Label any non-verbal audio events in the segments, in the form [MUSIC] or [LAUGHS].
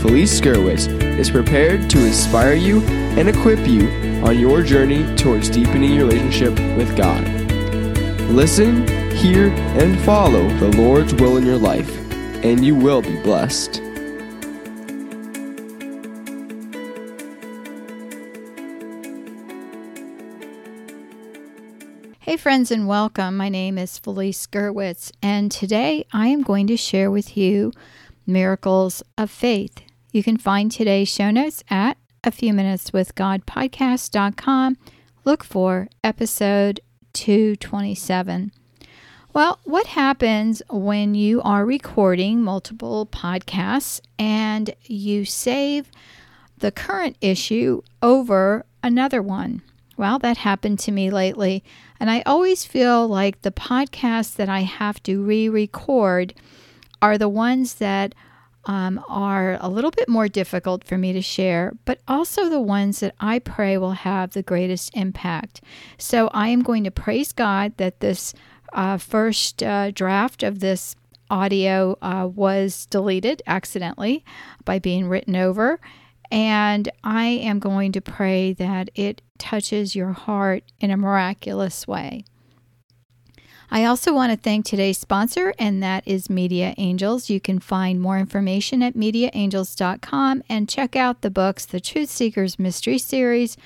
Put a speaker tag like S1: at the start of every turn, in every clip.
S1: Felice Gerwitz, is prepared to inspire you and equip you on your journey towards deepening your relationship with God. Listen, hear, and follow the Lord's will in your life, and you will be blessed.
S2: Hey, friends, and welcome. My name is Felice Gerwitz, and today I am going to share with you miracles of faith. You can find today's show notes at a few minutes with God podcast.com. Look for episode 227. Well, what happens when you are recording multiple podcasts and you save the current issue over another one? Well, that happened to me lately, and I always feel like the podcasts that I have to re record are the ones that um, are a little bit more difficult for me to share, but also the ones that I pray will have the greatest impact. So I am going to praise God that this uh, first uh, draft of this audio uh, was deleted accidentally by being written over. And I am going to pray that it touches your heart in a miraculous way. I also want to thank today's sponsor, and that is Media Angels. You can find more information at mediaangels.com and check out the books, the Truth Seekers Mystery Series,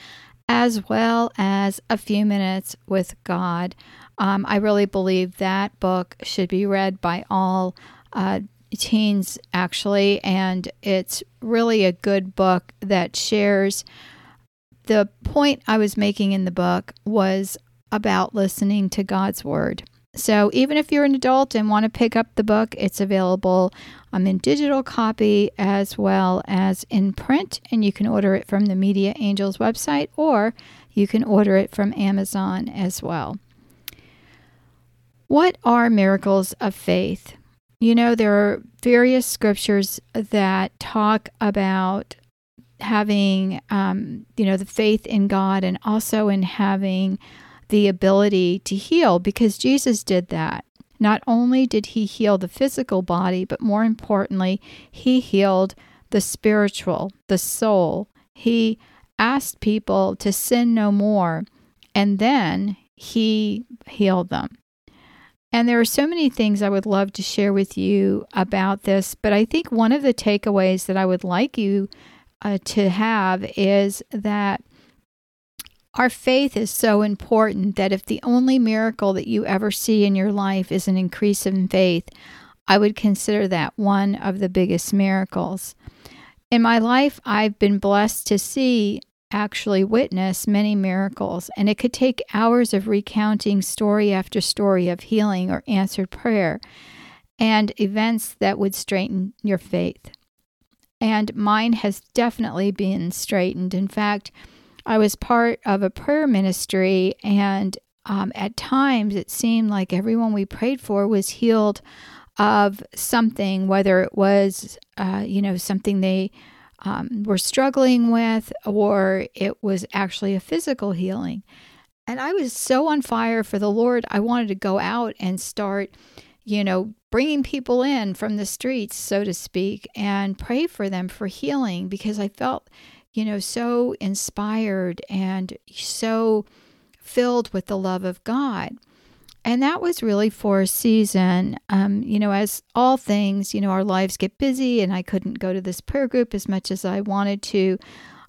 S2: as well as A Few Minutes with God. Um, I really believe that book should be read by all uh, teens, actually, and it's really a good book that shares. The point I was making in the book was about listening to God's Word. So even if you're an adult and want to pick up the book, it's available um, in digital copy as well as in print, and you can order it from the Media Angels website or you can order it from Amazon as well. What are miracles of faith? You know, there are various scriptures that talk about having, um, you know, the faith in God and also in having the ability to heal because Jesus did that. Not only did he heal the physical body, but more importantly, he healed the spiritual, the soul. He asked people to sin no more, and then he healed them. And there are so many things I would love to share with you about this, but I think one of the takeaways that I would like you uh, to have is that our faith is so important that if the only miracle that you ever see in your life is an increase in faith, I would consider that one of the biggest miracles. In my life, I've been blessed to see actually witness many miracles, and it could take hours of recounting story after story of healing or answered prayer and events that would straighten your faith. And mine has definitely been straightened. In fact, I was part of a prayer ministry, and um, at times it seemed like everyone we prayed for was healed of something, whether it was, uh, you know, something they um, were struggling with, or it was actually a physical healing. And I was so on fire for the Lord, I wanted to go out and start, you know, bringing people in from the streets, so to speak, and pray for them for healing because I felt you know, so inspired and so filled with the love of God. And that was really for a season. Um, you know, as all things, you know, our lives get busy, and I couldn't go to this prayer group as much as I wanted to.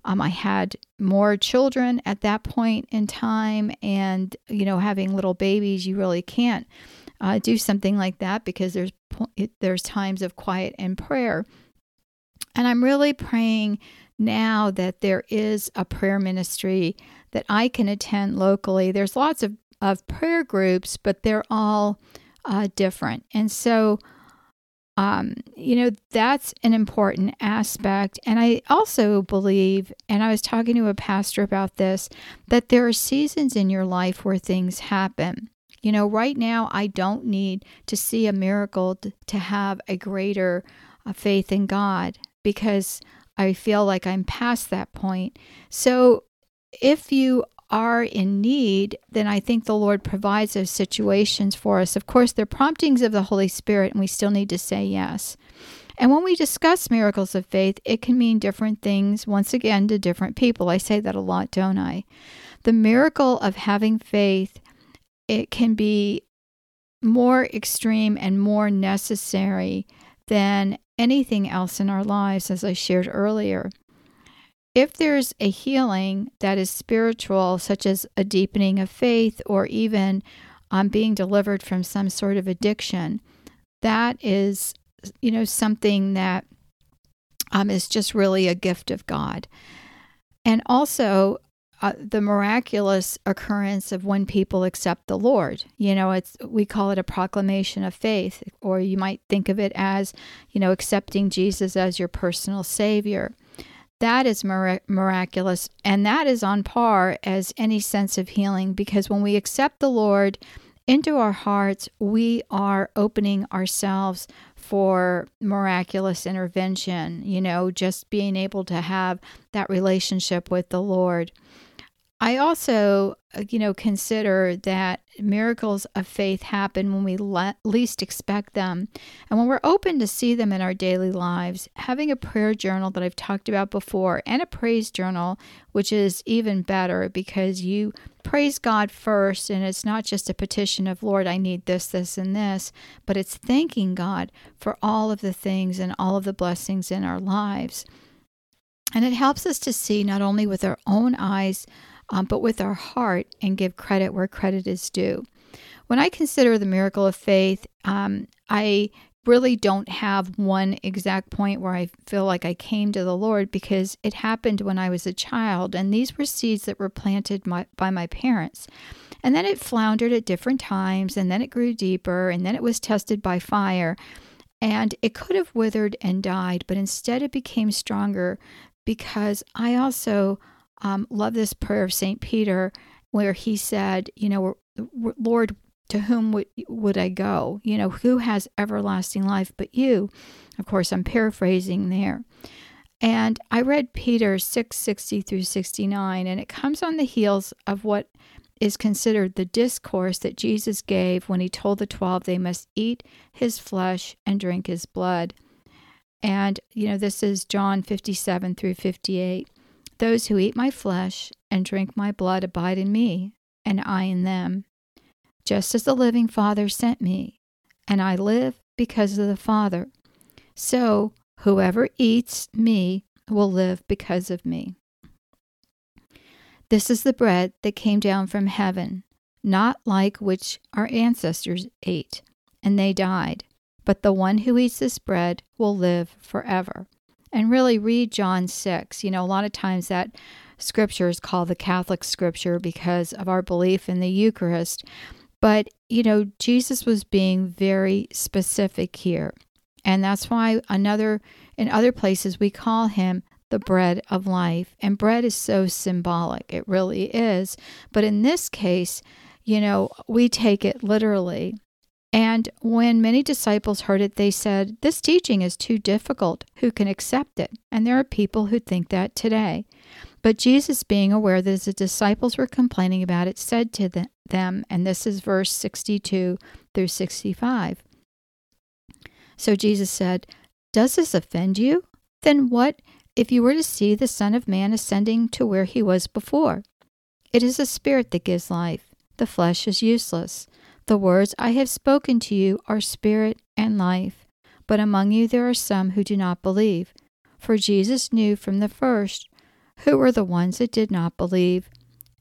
S2: Um, I had more children at that point in time, and you know, having little babies, you really can't uh, do something like that because there's there's times of quiet and prayer. And I'm really praying now that there is a prayer ministry that I can attend locally. There's lots of, of prayer groups, but they're all uh, different. And so, um, you know, that's an important aspect. And I also believe, and I was talking to a pastor about this, that there are seasons in your life where things happen. You know, right now, I don't need to see a miracle to have a greater uh, faith in God because I feel like I'm past that point. So if you are in need, then I think the Lord provides those situations for us. Of course, they're promptings of the Holy Spirit, and we still need to say yes. And when we discuss miracles of faith, it can mean different things, once again, to different people. I say that a lot, don't I? The miracle of having faith, it can be more extreme and more necessary than anything else in our lives, as I shared earlier. If there's a healing that is spiritual, such as a deepening of faith or even um, being delivered from some sort of addiction, that is, you know, something that um, is just really a gift of God. And also, uh, the miraculous occurrence of when people accept the Lord. You know, it's we call it a proclamation of faith, or you might think of it as, you know, accepting Jesus as your personal Savior. That is mir- miraculous, and that is on par as any sense of healing because when we accept the Lord into our hearts, we are opening ourselves for miraculous intervention, you know, just being able to have that relationship with the Lord. I also, uh, you know, consider that miracles of faith happen when we le- least expect them. And when we're open to see them in our daily lives, having a prayer journal that I've talked about before and a praise journal, which is even better because you praise God first and it's not just a petition of, Lord, I need this, this, and this, but it's thanking God for all of the things and all of the blessings in our lives. And it helps us to see not only with our own eyes, um, but with our heart and give credit where credit is due. When I consider the miracle of faith, um, I really don't have one exact point where I feel like I came to the Lord because it happened when I was a child, and these were seeds that were planted my, by my parents. And then it floundered at different times, and then it grew deeper, and then it was tested by fire. And it could have withered and died, but instead it became stronger because I also um, love this prayer of St. Peter where he said, You know, Lord, to whom would, would I go? You know, who has everlasting life but you? Of course, I'm paraphrasing there. And I read Peter 660 through 69, and it comes on the heels of what is considered the discourse that Jesus gave when he told the 12 they must eat his flesh and drink his blood. And, you know, this is John 57 through 58. Those who eat my flesh and drink my blood abide in me, and I in them, just as the living Father sent me, and I live because of the Father. So whoever eats me will live because of me. This is the bread that came down from heaven, not like which our ancestors ate, and they died, but the one who eats this bread will live forever and really read John 6. You know, a lot of times that scripture is called the Catholic scripture because of our belief in the Eucharist. But, you know, Jesus was being very specific here. And that's why another in other places we call him the bread of life. And bread is so symbolic. It really is. But in this case, you know, we take it literally. And when many disciples heard it, they said, This teaching is too difficult. Who can accept it? And there are people who think that today. But Jesus, being aware that the disciples were complaining about it, said to them, and this is verse 62 through 65. So Jesus said, Does this offend you? Then what if you were to see the Son of Man ascending to where he was before? It is the Spirit that gives life, the flesh is useless. The words I have spoken to you are spirit and life, but among you there are some who do not believe. For Jesus knew from the first Who were the ones that did not believe?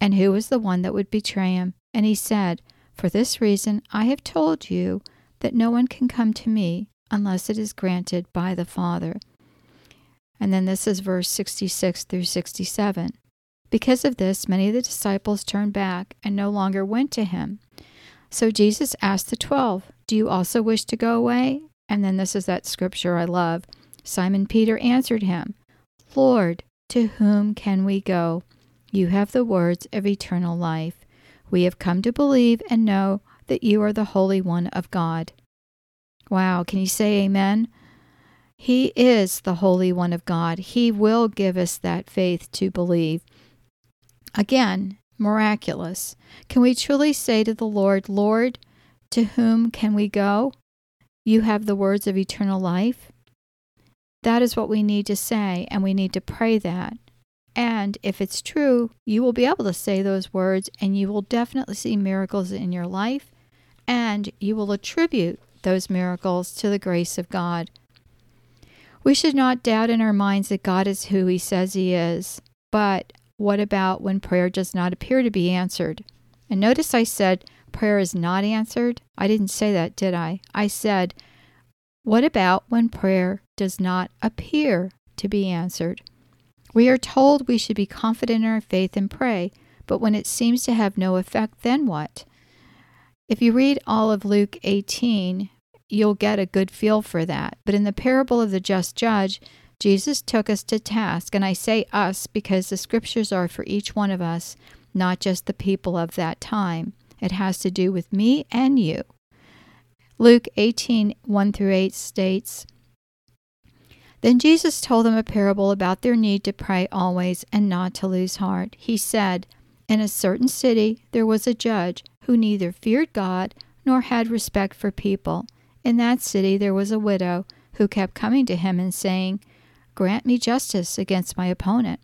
S2: And who was the one that would betray him? And he said, For this reason I have told you that no one can come to me unless it is granted by the Father. And then this is verse 66 through 67. Because of this, many of the disciples turned back and no longer went to him. So Jesus asked the twelve, Do you also wish to go away? And then this is that scripture I love. Simon Peter answered him, Lord, to whom can we go? You have the words of eternal life. We have come to believe and know that you are the Holy One of God. Wow, can you say amen? He is the Holy One of God. He will give us that faith to believe. Again, miraculous. Can we truly say to the Lord, Lord, to whom can we go? You have the words of eternal life. That is what we need to say, and we need to pray that. And if it's true, you will be able to say those words, and you will definitely see miracles in your life, and you will attribute those miracles to the grace of God. We should not doubt in our minds that God is who He says He is. But what about when prayer does not appear to be answered? And notice I said prayer is not answered. I didn't say that, did I? I said, what about when prayer does not appear to be answered? We are told we should be confident in our faith and pray, but when it seems to have no effect, then what? If you read all of Luke 18, you'll get a good feel for that. But in the parable of the just judge, Jesus took us to task, and I say us because the scriptures are for each one of us, not just the people of that time. It has to do with me and you. Luke 18 1 through 8 states, Then Jesus told them a parable about their need to pray always and not to lose heart. He said, In a certain city there was a judge who neither feared God nor had respect for people. In that city there was a widow who kept coming to him and saying, Grant me justice against my opponent.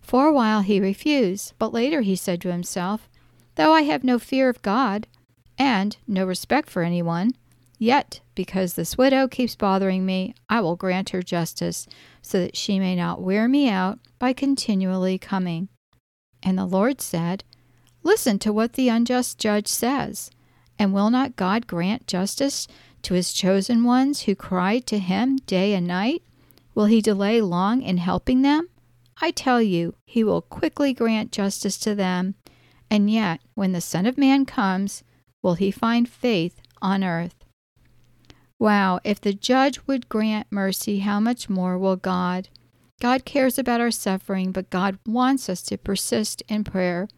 S2: For a while he refused, but later he said to himself, Though I have no fear of God and no respect for anyone, yet because this widow keeps bothering me, I will grant her justice, so that she may not wear me out by continually coming. And the Lord said, Listen to what the unjust judge says. And will not God grant justice to his chosen ones who cry to him day and night? Will he delay long in helping them? I tell you, he will quickly grant justice to them. And yet, when the Son of Man comes, will he find faith on earth? Wow, if the judge would grant mercy, how much more will God? God cares about our suffering, but God wants us to persist in prayer.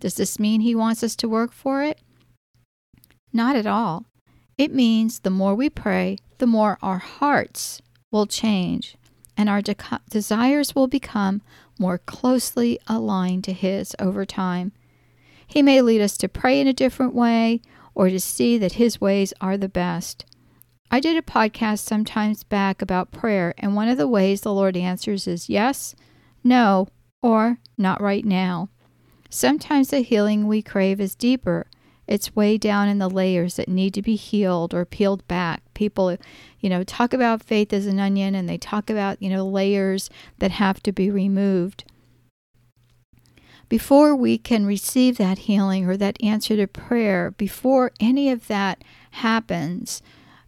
S2: Does this mean he wants us to work for it? Not at all. It means the more we pray, the more our hearts will change and our de- desires will become more closely aligned to His over time. He may lead us to pray in a different way or to see that His ways are the best. I did a podcast sometimes back about prayer, and one of the ways the Lord answers is yes, no, or not right now. Sometimes the healing we crave is deeper it's way down in the layers that need to be healed or peeled back. People, you know, talk about faith as an onion and they talk about, you know, layers that have to be removed. Before we can receive that healing or that answer to prayer, before any of that happens,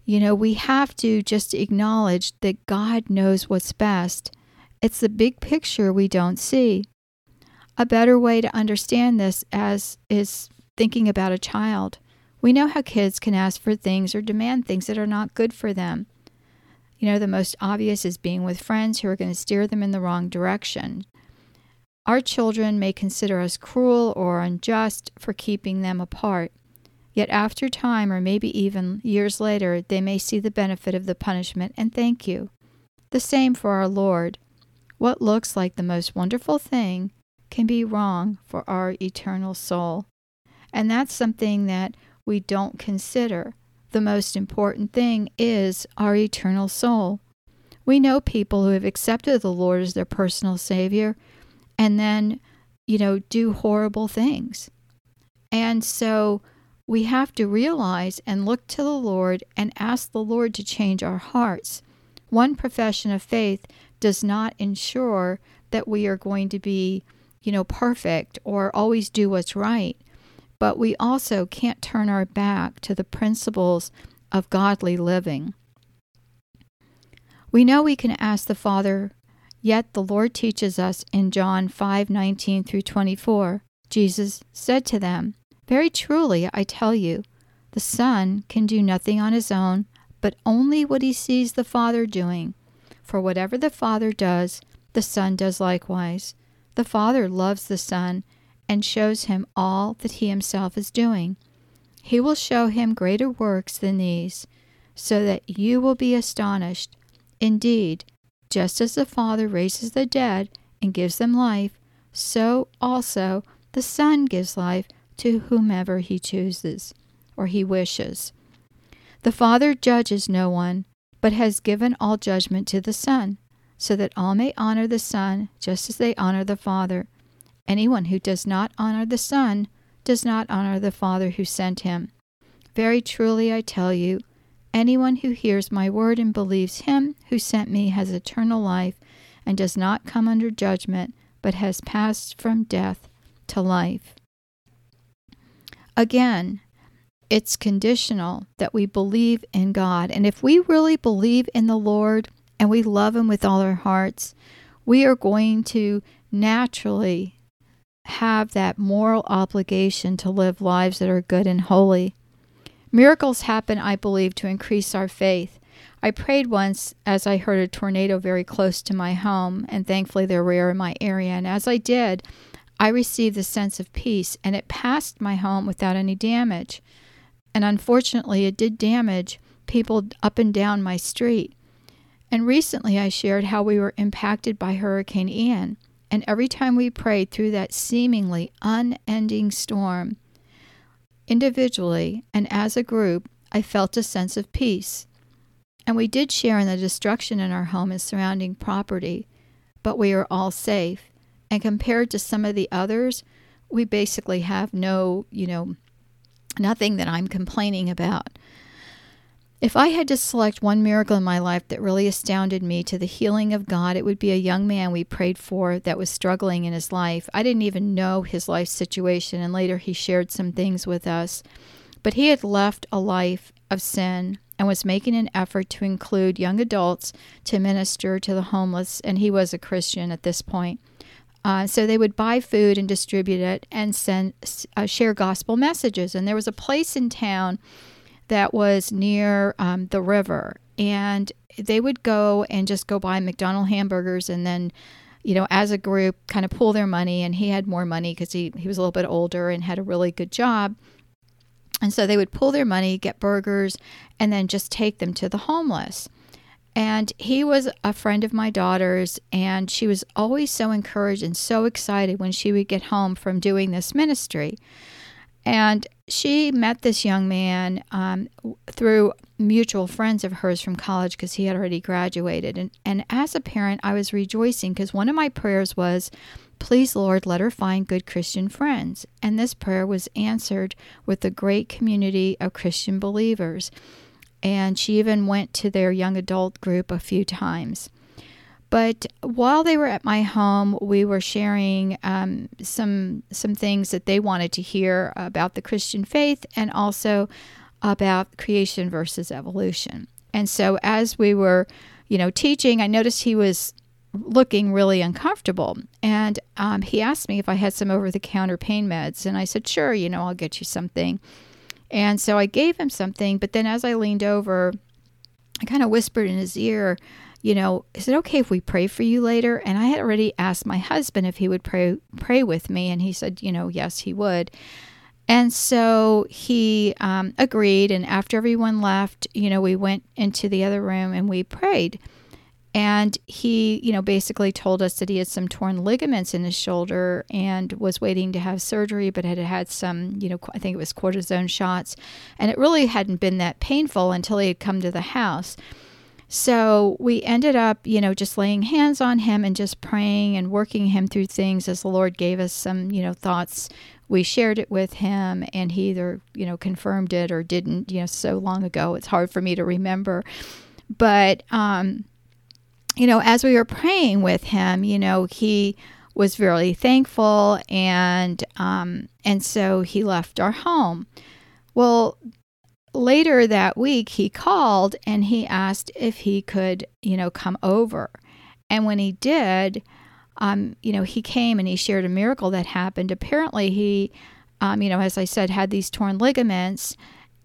S2: you know, we have to just acknowledge that God knows what's best. It's the big picture we don't see. A better way to understand this as is thinking about a child. We know how kids can ask for things or demand things that are not good for them. You know, the most obvious is being with friends who are going to steer them in the wrong direction. Our children may consider us cruel or unjust for keeping them apart. Yet after time, or maybe even years later, they may see the benefit of the punishment and thank you. The same for our Lord. What looks like the most wonderful thing can be wrong for our eternal soul. And that's something that we don't consider. The most important thing is our eternal soul. We know people who have accepted the Lord as their personal Savior and then, you know, do horrible things. And so we have to realize and look to the Lord and ask the Lord to change our hearts. One profession of faith does not ensure that we are going to be, you know, perfect or always do what's right, but we also can't turn our back to the principles of godly living. We know we can ask the Father, yet the Lord teaches us in John 5:19 through 24. Jesus said to them, "Very truly I tell you, the Son can do nothing on his own, but only what he sees the Father doing. For whatever the Father does, the Son does likewise. The Father loves the Son and shows him all that he himself is doing. He will show him greater works than these, so that you will be astonished. Indeed, just as the Father raises the dead and gives them life, so also the Son gives life to whomever he chooses or he wishes. The Father judges no one, but has given all judgment to the Son, so that all may honor the Son just as they honor the Father. Anyone who does not honor the Son does not honor the Father who sent him. Very truly I tell you, anyone who hears my word and believes him who sent me has eternal life and does not come under judgment, but has passed from death to life. Again, it's conditional that we believe in God. And if we really believe in the Lord and we love Him with all our hearts, we are going to naturally have that moral obligation to live lives that are good and holy. Miracles happen, I believe, to increase our faith. I prayed once as I heard a tornado very close to my home, and thankfully they're rare in my area. And as I did, I received a sense of peace, and it passed my home without any damage. And unfortunately, it did damage people up and down my street. And recently, I shared how we were impacted by Hurricane Ian. And every time we prayed through that seemingly unending storm, individually and as a group, I felt a sense of peace. And we did share in the destruction in our home and surrounding property, but we are all safe. And compared to some of the others, we basically have no, you know, nothing that I'm complaining about. If I had to select one miracle in my life that really astounded me to the healing of God, it would be a young man we prayed for that was struggling in his life. I didn't even know his life situation, and later he shared some things with us. But he had left a life of sin and was making an effort to include young adults to minister to the homeless, and he was a Christian at this point. Uh, so they would buy food and distribute it and send uh, share gospel messages. And there was a place in town that was near um, the river, and they would go and just go buy McDonald hamburgers and then you know, as a group, kind of pool their money. And he had more money because he, he was a little bit older and had a really good job. And so they would pull their money, get burgers, and then just take them to the homeless. And he was a friend of my daughter's, and she was always so encouraged and so excited when she would get home from doing this ministry. And she met this young man um, through mutual friends of hers from college because he had already graduated. And, and as a parent, I was rejoicing because one of my prayers was, Please, Lord, let her find good Christian friends. And this prayer was answered with a great community of Christian believers and she even went to their young adult group a few times. But while they were at my home, we were sharing um, some some things that they wanted to hear about the Christian faith and also about creation versus evolution. And so, as we were, you know, teaching, I noticed he was looking really uncomfortable. And um, he asked me if I had some over the counter pain meds. And I said, sure, you know, I'll get you something. And so I gave him something, but then as I leaned over, I kind of whispered in his ear, you know, is it okay if we pray for you later? And I had already asked my husband if he would pray pray with me, and he said, you know, yes, he would. And so he um, agreed. And after everyone left, you know, we went into the other room and we prayed. And he, you know, basically told us that he had some torn ligaments in his shoulder and was waiting to have surgery, but had had some, you know, I think it was cortisone shots. And it really hadn't been that painful until he had come to the house. So we ended up, you know, just laying hands on him and just praying and working him through things as the Lord gave us some, you know, thoughts. We shared it with him and he either, you know, confirmed it or didn't, you know, so long ago. It's hard for me to remember. But, um, you know, as we were praying with him, you know, he was very thankful and um, and so he left our home. Well, later that week he called and he asked if he could, you know, come over. And when he did, um, you know, he came and he shared a miracle that happened. Apparently, he, um, you know, as I said, had these torn ligaments.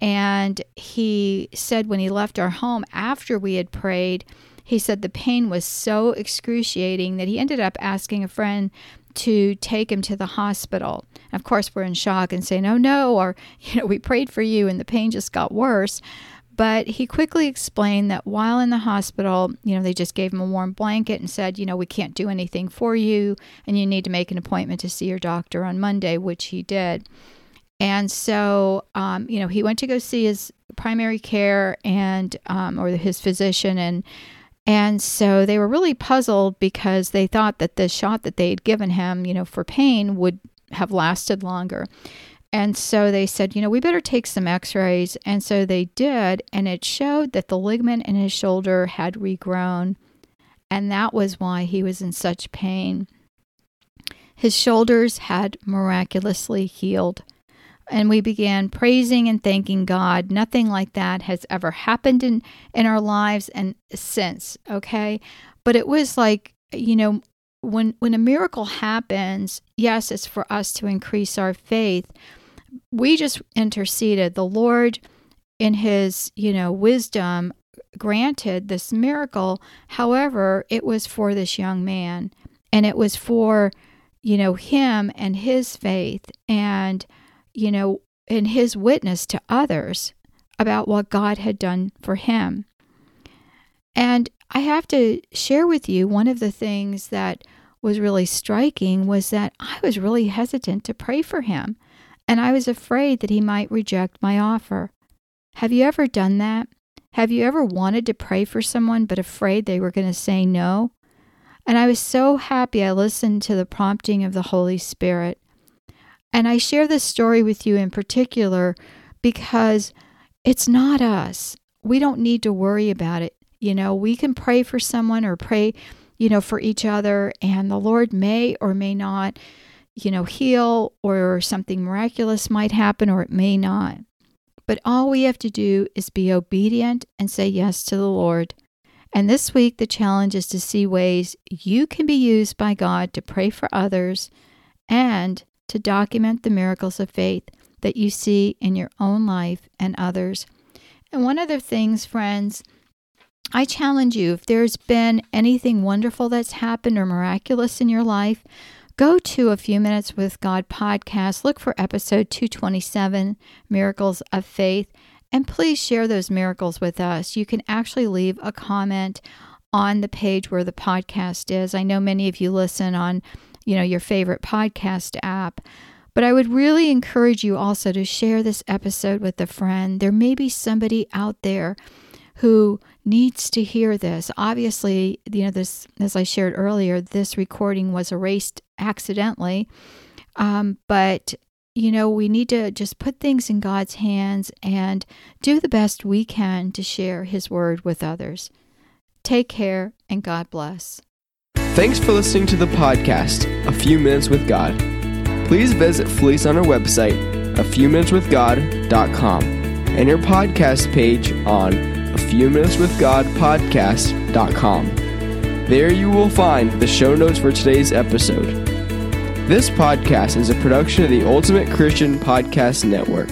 S2: And he said when he left our home after we had prayed, he said the pain was so excruciating that he ended up asking a friend to take him to the hospital. Of course, we're in shock and say, no, no, or, [LAUGHS] you know, we prayed for you and the pain just got worse. But he quickly explained that while in the hospital, you know, they just gave him a warm blanket and said, you know, we can't do anything for you and you need to make an appointment to see your doctor on Monday, which he did. And so, um, you know, he went to go see his primary care and, um, or his physician and, and so they were really puzzled because they thought that the shot that they had given him, you know, for pain would have lasted longer. And so they said, you know, we better take some x rays. And so they did. And it showed that the ligament in his shoulder had regrown. And that was why he was in such pain. His shoulders had miraculously healed. And we began praising and thanking God. Nothing like that has ever happened in, in our lives and since, okay? But it was like, you know, when when a miracle happens, yes, it's for us to increase our faith, we just interceded. The Lord, in His, you know, wisdom, granted this miracle. However, it was for this young man, and it was for, you know, him and his faith, and you know, in his witness to others about what God had done for him. And I have to share with you one of the things that was really striking was that I was really hesitant to pray for him and I was afraid that he might reject my offer. Have you ever done that? Have you ever wanted to pray for someone but afraid they were going to say no? And I was so happy I listened to the prompting of the Holy Spirit. And I share this story with you in particular because it's not us. We don't need to worry about it. You know, we can pray for someone or pray, you know, for each other, and the Lord may or may not you know, heal or something miraculous might happen or it may not. But all we have to do is be obedient and say yes to the Lord. And this week, the challenge is to see ways you can be used by God to pray for others and to document the miracles of faith that you see in your own life and others. And one of the things, friends, I challenge you if there's been anything wonderful that's happened or miraculous in your life, Go to a few minutes with God podcast, look for episode 227, Miracles of Faith, and please share those miracles with us. You can actually leave a comment on the page where the podcast is. I know many of you listen on, you know, your favorite podcast app. But I would really encourage you also to share this episode with a friend. There may be somebody out there who needs to hear this. Obviously, you know, this, as I shared earlier, this recording was erased accidentally. Um, but, you know, we need to just put things in God's hands and do the best we can to share His word with others. Take care and God bless.
S1: Thanks for listening to the podcast, A Few Minutes with God. Please visit Felice on our website, a few minutes with God.com, and your podcast page on a few minutes with God podcast.com. There you will find the show notes for today's episode. This podcast is a production of the Ultimate Christian Podcast Network.